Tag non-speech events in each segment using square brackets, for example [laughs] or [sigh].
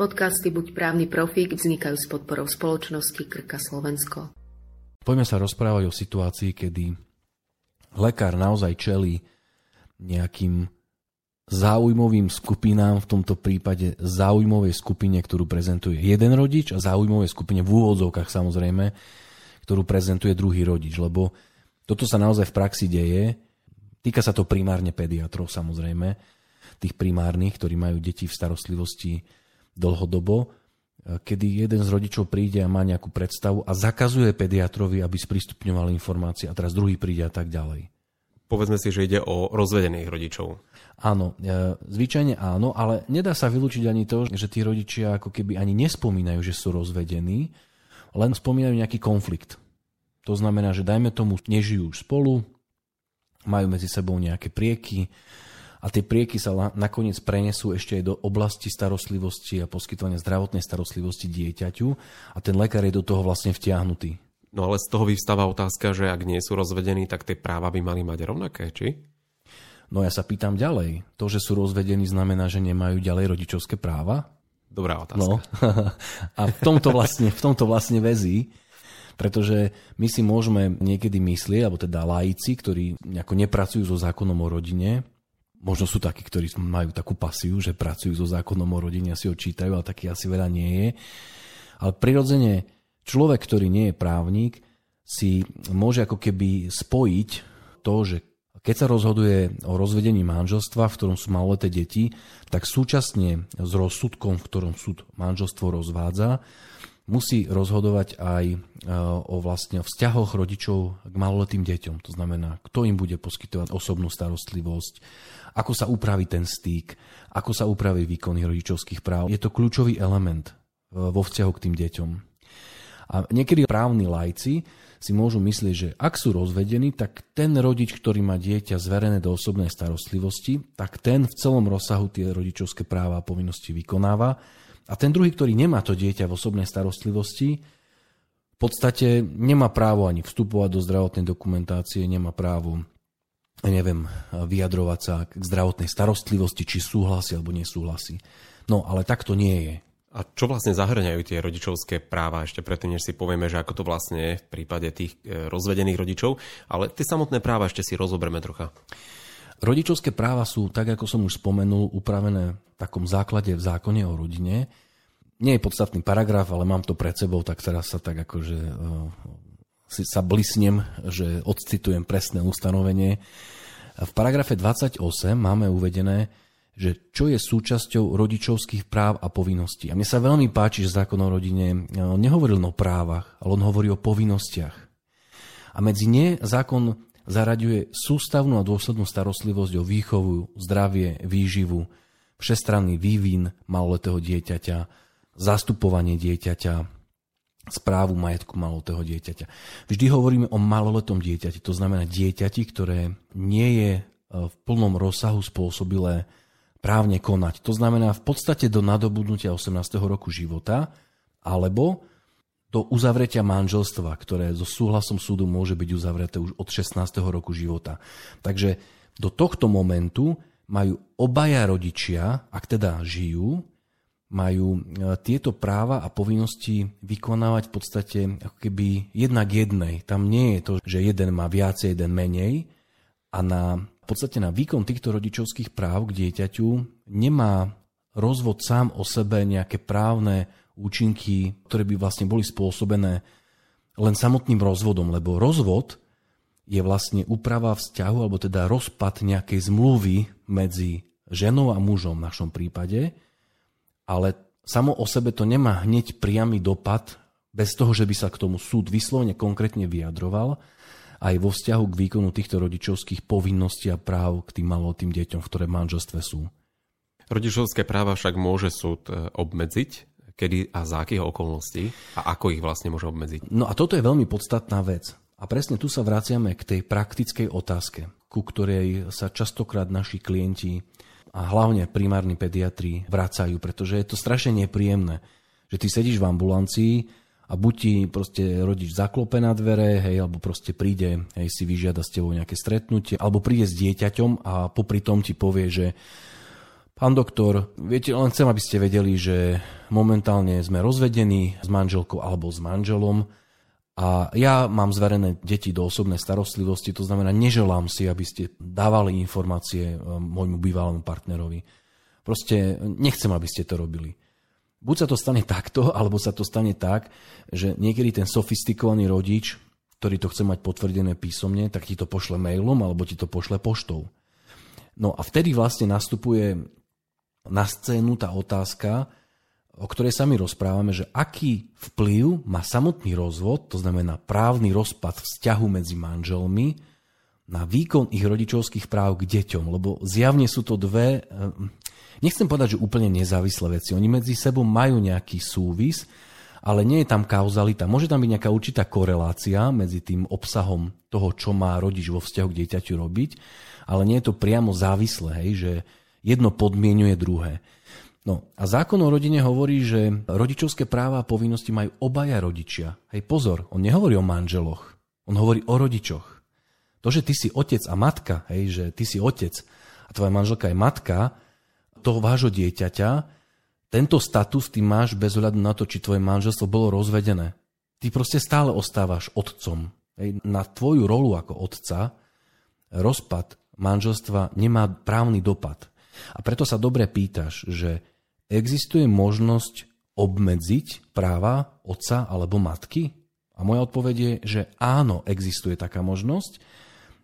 Podcasty Buď právny profík vznikajú s podporou spoločnosti Krka Slovensko. Poďme sa rozprávať o situácii, kedy lekár naozaj čelí nejakým záujmovým skupinám, v tomto prípade záujmovej skupine, ktorú prezentuje jeden rodič a záujmovej skupine v úvodzovkách samozrejme, ktorú prezentuje druhý rodič, lebo toto sa naozaj v praxi deje. Týka sa to primárne pediatrov samozrejme, tých primárnych, ktorí majú deti v starostlivosti dlhodobo, e, kedy jeden z rodičov príde a má nejakú predstavu a zakazuje pediatrovi, aby sprístupňoval informácie a teraz druhý príde a tak ďalej. Povedzme si, že ide o rozvedených rodičov. Áno, e, zvyčajne áno, ale nedá sa vylúčiť ani to, že tí rodičia ako keby ani nespomínajú, že sú rozvedení, len spomínajú nejaký konflikt. To znamená, že dajme tomu, nežijú už spolu, majú medzi sebou nejaké prieky, a tie prieky sa nakoniec prenesú ešte aj do oblasti starostlivosti a poskytovania zdravotnej starostlivosti dieťaťu a ten lekár je do toho vlastne vtiahnutý. No ale z toho vyvstáva otázka, že ak nie sú rozvedení, tak tie práva by mali mať rovnaké, či? No ja sa pýtam ďalej. To, že sú rozvedení, znamená, že nemajú ďalej rodičovské práva? Dobrá otázka. No. [laughs] a v tomto vlastne, v tomto vlastne vezí, pretože my si môžeme niekedy myslieť, alebo teda laici, ktorí nejako nepracujú so zákonom o rodine, Možno sú takí, ktorí majú takú pasiu, že pracujú so zákonom o rodine si ho čítajú, ale taký asi veľa nie je. Ale prirodzene človek, ktorý nie je právnik, si môže ako keby spojiť to, že keď sa rozhoduje o rozvedení manželstva, v ktorom sú maloleté deti, tak súčasne s rozsudkom, v ktorom súd manželstvo rozvádza, musí rozhodovať aj e, o vlastne vzťahoch rodičov k maloletým deťom. To znamená, kto im bude poskytovať osobnú starostlivosť, ako sa upraví ten stýk, ako sa upraví výkony rodičovských práv. Je to kľúčový element e, vo vzťahu k tým deťom. A niekedy právni lajci si môžu myslieť, že ak sú rozvedení, tak ten rodič, ktorý má dieťa zverené do osobnej starostlivosti, tak ten v celom rozsahu tie rodičovské práva a povinnosti vykonáva. A ten druhý, ktorý nemá to dieťa v osobnej starostlivosti, v podstate nemá právo ani vstupovať do zdravotnej dokumentácie, nemá právo neviem, vyjadrovať sa k zdravotnej starostlivosti, či súhlasí alebo nesúhlasí. No, ale tak to nie je. A čo vlastne zahrňajú tie rodičovské práva ešte predtým, než si povieme, že ako to vlastne je v prípade tých e, rozvedených rodičov, ale tie samotné práva ešte si rozoberme trocha. Rodičovské práva sú, tak ako som už spomenul, upravené v takom základe v zákone o rodine. Nie je podstatný paragraf, ale mám to pred sebou, tak teraz sa tak akože si sa blisnem, že odcitujem presné ustanovenie. V paragrafe 28 máme uvedené, že čo je súčasťou rodičovských práv a povinností. A mne sa veľmi páči, že zákon o rodine on nehovoril o právach, ale on hovorí o povinnostiach. A medzi ne zákon zaraďuje sústavnú a dôslednú starostlivosť o výchovu, zdravie, výživu, všestranný vývin maloletého dieťaťa, zastupovanie dieťaťa, správu majetku malotého dieťaťa. Vždy hovoríme o maloletom dieťati, to znamená dieťati, ktoré nie je e, v plnom rozsahu spôsobilé právne konať. To znamená v podstate do nadobudnutia 18. roku života alebo do uzavretia manželstva, ktoré so súhlasom súdu môže byť uzavreté už od 16. roku života. Takže do tohto momentu majú obaja rodičia, ak teda žijú, majú e, tieto práva a povinnosti vykonávať v podstate ako keby jednak jednej. Tam nie je to, že jeden má viacej, jeden menej a na, v podstate na výkon týchto rodičovských práv k dieťaťu nemá rozvod sám o sebe nejaké právne účinky, ktoré by vlastne boli spôsobené len samotným rozvodom, lebo rozvod je vlastne úprava vzťahu, alebo teda rozpad nejakej zmluvy medzi ženou a mužom v našom prípade, ale samo o sebe to nemá hneď priamy dopad, bez toho, že by sa k tomu súd vyslovene konkrétne vyjadroval, aj vo vzťahu k výkonu týchto rodičovských povinností a práv k tým malotým deťom, v ktoré manželstve sú. Rodičovské práva však môže súd e, obmedziť, kedy a za akých okolností a ako ich vlastne môže obmedziť. No a toto je veľmi podstatná vec. A presne tu sa vraciame k tej praktickej otázke, ku ktorej sa častokrát naši klienti a hlavne primárni pediatri vracajú, pretože je to strašne nepríjemné, že ty sedíš v ambulancii a buď ti proste rodič zaklope na dvere, hej, alebo proste príde, hej, si vyžiada s tebou nejaké stretnutie, alebo príde s dieťaťom a popri tom ti povie, že Pán doktor, viete, len chcem, aby ste vedeli, že momentálne sme rozvedení s manželkou alebo s manželom a ja mám zverené deti do osobnej starostlivosti, to znamená, neželám si, aby ste dávali informácie e, môjmu bývalému partnerovi. Proste nechcem, aby ste to robili. Buď sa to stane takto, [laughs] alebo sa to stane tak, že niekedy ten sofistikovaný rodič, ktorý to chce mať potvrdené písomne, tak ti to pošle mailom alebo ti to pošle poštou. No a vtedy vlastne nastupuje na scénu tá otázka, o ktorej sa my rozprávame, že aký vplyv má samotný rozvod, to znamená právny rozpad vzťahu medzi manželmi, na výkon ich rodičovských práv k deťom, lebo zjavne sú to dve, eh, nechcem povedať, že úplne nezávislé veci. Oni medzi sebou majú nejaký súvis, ale nie je tam kauzalita. Môže tam byť nejaká určitá korelácia medzi tým obsahom toho, čo má rodič vo vzťahu k dieťaťu robiť, ale nie je to priamo závislé, hej, že Jedno podmienuje druhé. No a zákon o rodine hovorí, že rodičovské práva a povinnosti majú obaja rodičia. Hej, pozor, on nehovorí o manželoch, on hovorí o rodičoch. To, že ty si otec a matka, hej, že ty si otec a tvoja manželka je matka toho vášho dieťaťa, tento status ty máš bez ohľadu na to, či tvoje manželstvo bolo rozvedené. Ty proste stále ostávaš otcom. Hej, na tvoju rolu ako otca rozpad manželstva nemá právny dopad. A preto sa dobre pýtaš, že existuje možnosť obmedziť práva otca alebo matky? A moja odpoveď je, že áno, existuje taká možnosť,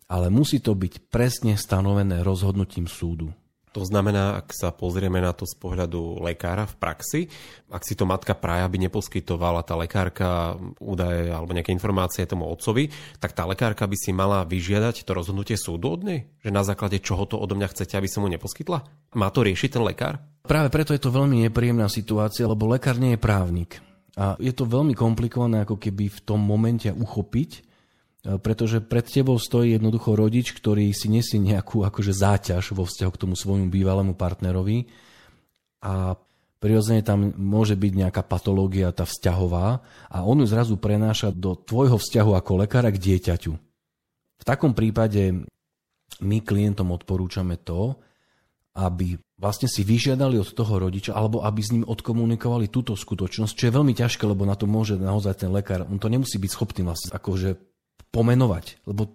ale musí to byť presne stanovené rozhodnutím súdu. To znamená, ak sa pozrieme na to z pohľadu lekára v praxi, ak si to matka praja by neposkytovala tá lekárka údaje alebo nejaké informácie tomu otcovi, tak tá lekárka by si mala vyžiadať to rozhodnutie súdu od nej? Že na základe čoho to odo mňa chcete, aby som mu neposkytla? Má to riešiť ten lekár? Práve preto je to veľmi nepríjemná situácia, lebo lekár nie je právnik. A je to veľmi komplikované ako keby v tom momente uchopiť, pretože pred tebou stojí jednoducho rodič, ktorý si nesie nejakú akože záťaž vo vzťahu k tomu svojmu bývalému partnerovi a prirodzene tam môže byť nejaká patológia, tá vzťahová a on ju zrazu prenáša do tvojho vzťahu ako lekára k dieťaťu. V takom prípade my klientom odporúčame to, aby vlastne si vyžiadali od toho rodiča, alebo aby s ním odkomunikovali túto skutočnosť, čo je veľmi ťažké, lebo na to môže naozaj ten lekár, on to nemusí byť schopný vlastne akože pomenovať, lebo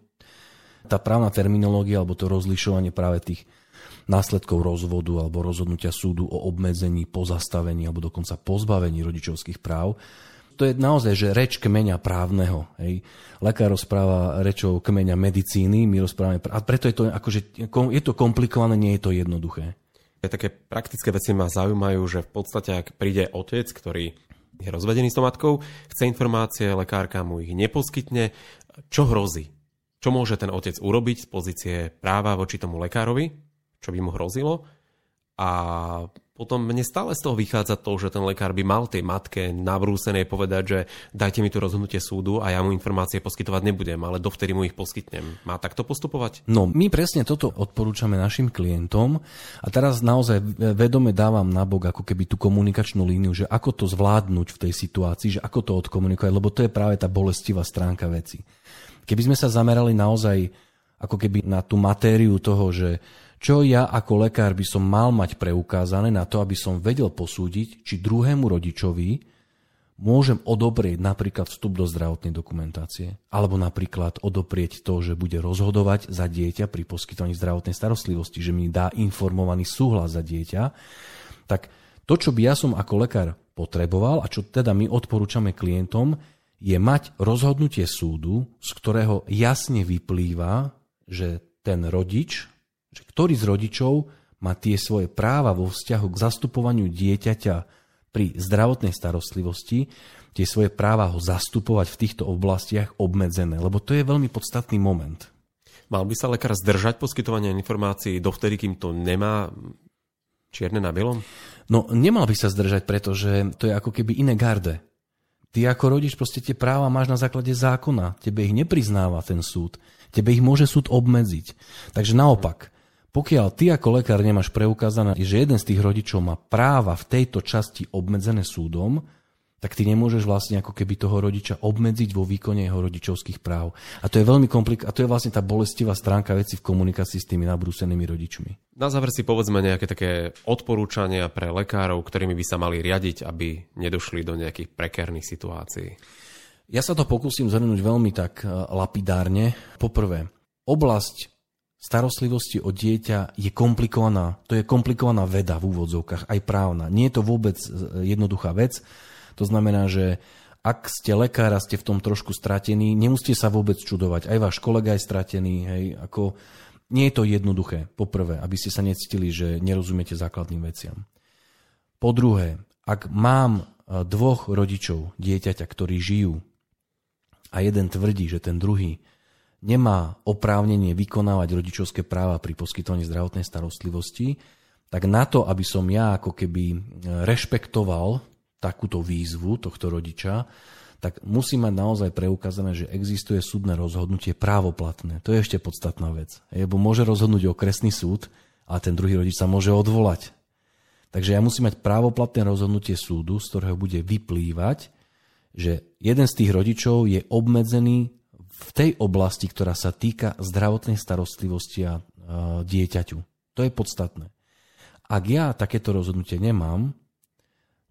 tá právna terminológia alebo to rozlišovanie práve tých následkov rozvodu alebo rozhodnutia súdu o obmedzení, pozastavení alebo dokonca pozbavení rodičovských práv, to je naozaj, že reč kmeňa právneho. Hej. Lekár rozpráva rečou kmeňa medicíny, my rozprávame... A preto je to, akože, je to komplikované, nie je to jednoduché. Také praktické veci ma zaujímajú, že v podstate, ak príde otec, ktorý je rozvedený s matkou, chce informácie, lekárka mu ich neposkytne, čo hrozí? Čo môže ten otec urobiť z pozície práva voči tomu lekárovi? Čo by mu hrozilo? A potom mne stále z toho vychádza to, že ten lekár by mal tej matke navrúsenej povedať, že dajte mi tu rozhodnutie súdu a ja mu informácie poskytovať nebudem, ale dovtedy mu ich poskytnem. Má takto postupovať? No, my presne toto odporúčame našim klientom a teraz naozaj vedome dávam nabok ako keby tú komunikačnú líniu, že ako to zvládnuť v tej situácii, že ako to odkomunikovať, lebo to je práve tá bolestivá stránka veci. Keby sme sa zamerali naozaj ako keby na tú matériu toho, že čo ja ako lekár by som mal mať preukázané na to, aby som vedel posúdiť, či druhému rodičovi môžem odoprieť napríklad vstup do zdravotnej dokumentácie, alebo napríklad odoprieť to, že bude rozhodovať za dieťa pri poskytovaní zdravotnej starostlivosti, že mi dá informovaný súhlas za dieťa, tak to, čo by ja som ako lekár potreboval a čo teda my odporúčame klientom, je mať rozhodnutie súdu, z ktorého jasne vyplýva, že ten rodič, že ktorý z rodičov má tie svoje práva vo vzťahu k zastupovaniu dieťaťa pri zdravotnej starostlivosti, tie svoje práva ho zastupovať v týchto oblastiach obmedzené, lebo to je veľmi podstatný moment. Mal by sa lekár zdržať poskytovania informácií dovtedy, kým to nemá čierne na bielom? No, nemal by sa zdržať, pretože to je ako keby iné garde. Ty ako rodič proste tie práva máš na základe zákona. Tebe ich nepriznáva ten súd. Tebe ich môže súd obmedziť. Takže naopak, pokiaľ ty ako lekár nemáš preukázané, že jeden z tých rodičov má práva v tejto časti obmedzené súdom, tak ty nemôžeš vlastne ako keby toho rodiča obmedziť vo výkone jeho rodičovských práv. A to je veľmi komplik- a to je vlastne tá bolestivá stránka veci v komunikácii s tými nabrúsenými rodičmi. Na záver si povedzme nejaké také odporúčania pre lekárov, ktorými by sa mali riadiť, aby nedošli do nejakých prekérnych situácií. Ja sa to pokúsim zhrnúť veľmi tak e, lapidárne. Poprvé, oblasť starostlivosti o dieťa je komplikovaná. To je komplikovaná veda v úvodzovkách, aj právna. Nie je to vôbec e, jednoduchá vec to znamená, že ak ste lekár a ste v tom trošku stratení, nemusíte sa vôbec čudovať. Aj váš kolega je stratený. Hej, ako, nie je to jednoduché, poprvé, aby ste sa necítili, že nerozumiete základným veciam. Po druhé, ak mám e, dvoch rodičov dieťaťa, ktorí žijú a jeden tvrdí, že ten druhý nemá oprávnenie vykonávať rodičovské práva pri poskytovaní zdravotnej starostlivosti, tak na to, aby som ja ako keby e, rešpektoval takúto výzvu tohto rodiča, tak musí mať naozaj preukázané, že existuje súdne rozhodnutie právoplatné. To je ešte podstatná vec. Lebo môže rozhodnúť okresný súd, a ten druhý rodič sa môže odvolať. Takže ja musím mať právoplatné rozhodnutie súdu, z ktorého bude vyplývať, že jeden z tých rodičov je obmedzený v tej oblasti, ktorá sa týka zdravotnej starostlivosti a dieťaťu. To je podstatné. Ak ja takéto rozhodnutie nemám,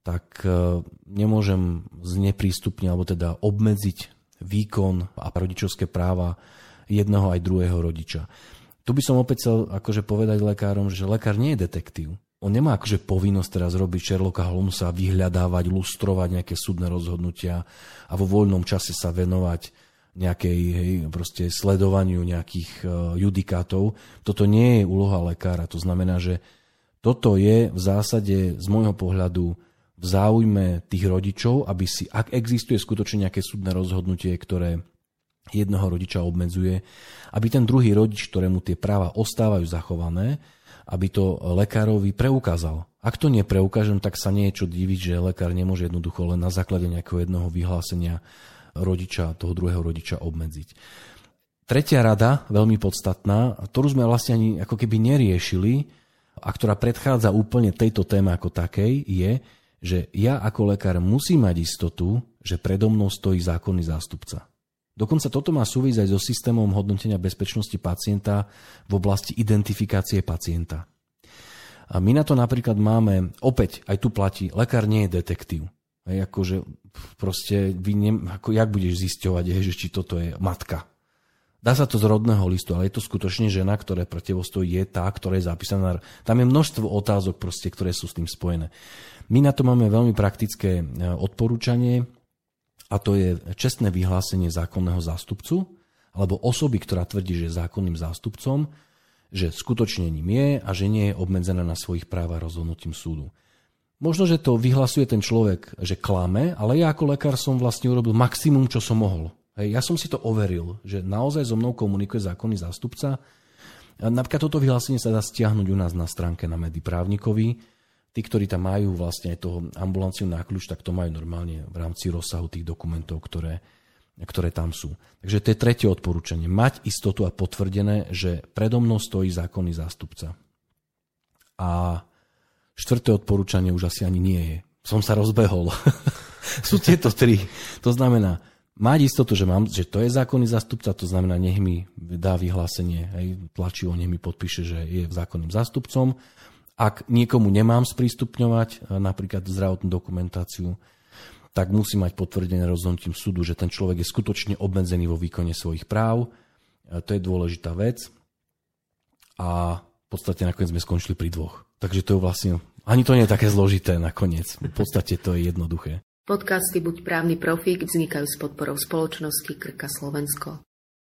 tak e, nemôžem zneprístupniť alebo teda obmedziť výkon a rodičovské práva jedného aj druhého rodiča. Tu by som opäť chcel akože povedať lekárom, že lekár nie je detektív. On nemá akože povinnosť teraz robiť Sherlocka Holmesa, vyhľadávať, lustrovať nejaké súdne rozhodnutia a vo voľnom čase sa venovať nejakej hej, proste sledovaniu nejakých uh, judikátov. Toto nie je úloha lekára. To znamená, že toto je v zásade z môjho pohľadu v záujme tých rodičov, aby si, ak existuje skutočne nejaké súdne rozhodnutie, ktoré jednoho rodiča obmedzuje, aby ten druhý rodič, ktorému tie práva ostávajú zachované, aby to lekárovi preukázal. Ak to nepreukážem, tak sa nie je čo diviť, že lekár nemôže jednoducho len na základe nejakého jedného vyhlásenia rodiča, toho druhého rodiča obmedziť. Tretia rada, veľmi podstatná, ktorú sme vlastne ani ako keby neriešili a ktorá predchádza úplne tejto téme ako takej, je, že ja ako lekár musím mať istotu, že predo mnou stojí zákonný zástupca. Dokonca toto má súvisť aj so systémom hodnotenia bezpečnosti pacienta v oblasti identifikácie pacienta. A my na to napríklad máme, opäť aj tu platí, lekár nie je detektív. Hej, akože proste, vy ne, ako, jak budeš zisťovať, hej, že či toto je matka. Dá sa to z rodného listu, ale je to skutočne žena, ktorá pre tebo stojí, je tá, ktorá je zapísaná. Tam je množstvo otázok, proste, ktoré sú s tým spojené. My na to máme veľmi praktické e, odporúčanie a to je čestné vyhlásenie zákonného zástupcu alebo osoby, ktorá tvrdí, že je zákonným zástupcom, že skutočne ním je a že nie je obmedzená na svojich práva rozhodnutím súdu. Možno, že to vyhlasuje ten človek, že klame, ale ja ako lekár som vlastne urobil maximum, čo som mohol. Hej, ja som si to overil, že naozaj so mnou komunikuje zákonný zástupca. Napríklad toto vyhlásenie sa dá stiahnuť u nás na stránke na Medy právnikovi tí, ktorí tam majú vlastne toho ambulanciu na kľúč, tak to majú normálne v rámci rozsahu tých dokumentov, ktoré, ktoré tam sú. Takže to je tretie odporúčanie. Mať istotu a potvrdené, že predo mnou stojí zákonný zástupca. A štvrté odporúčanie už asi ani nie je. Som sa rozbehol. [laughs] sú tieto tri. To znamená, mať istotu, že, mám, že to je zákonný zástupca, to znamená, nech mi dá vyhlásenie, aj tlačivo, nech mi podpíše, že je zákonným zástupcom ak niekomu nemám sprístupňovať e, napríklad zdravotnú dokumentáciu, tak musí mať potvrdené rozhodnutím súdu, že ten človek je skutočne obmedzený vo výkone svojich práv. E, to je dôležitá vec. A v podstate nakoniec sme skončili pri dvoch. Takže to je vlastne, ani to nie je také zložité nakoniec. V podstate to je jednoduché. Podcasty Buď právny profík vznikajú s podporou spoločnosti Krka Slovensko.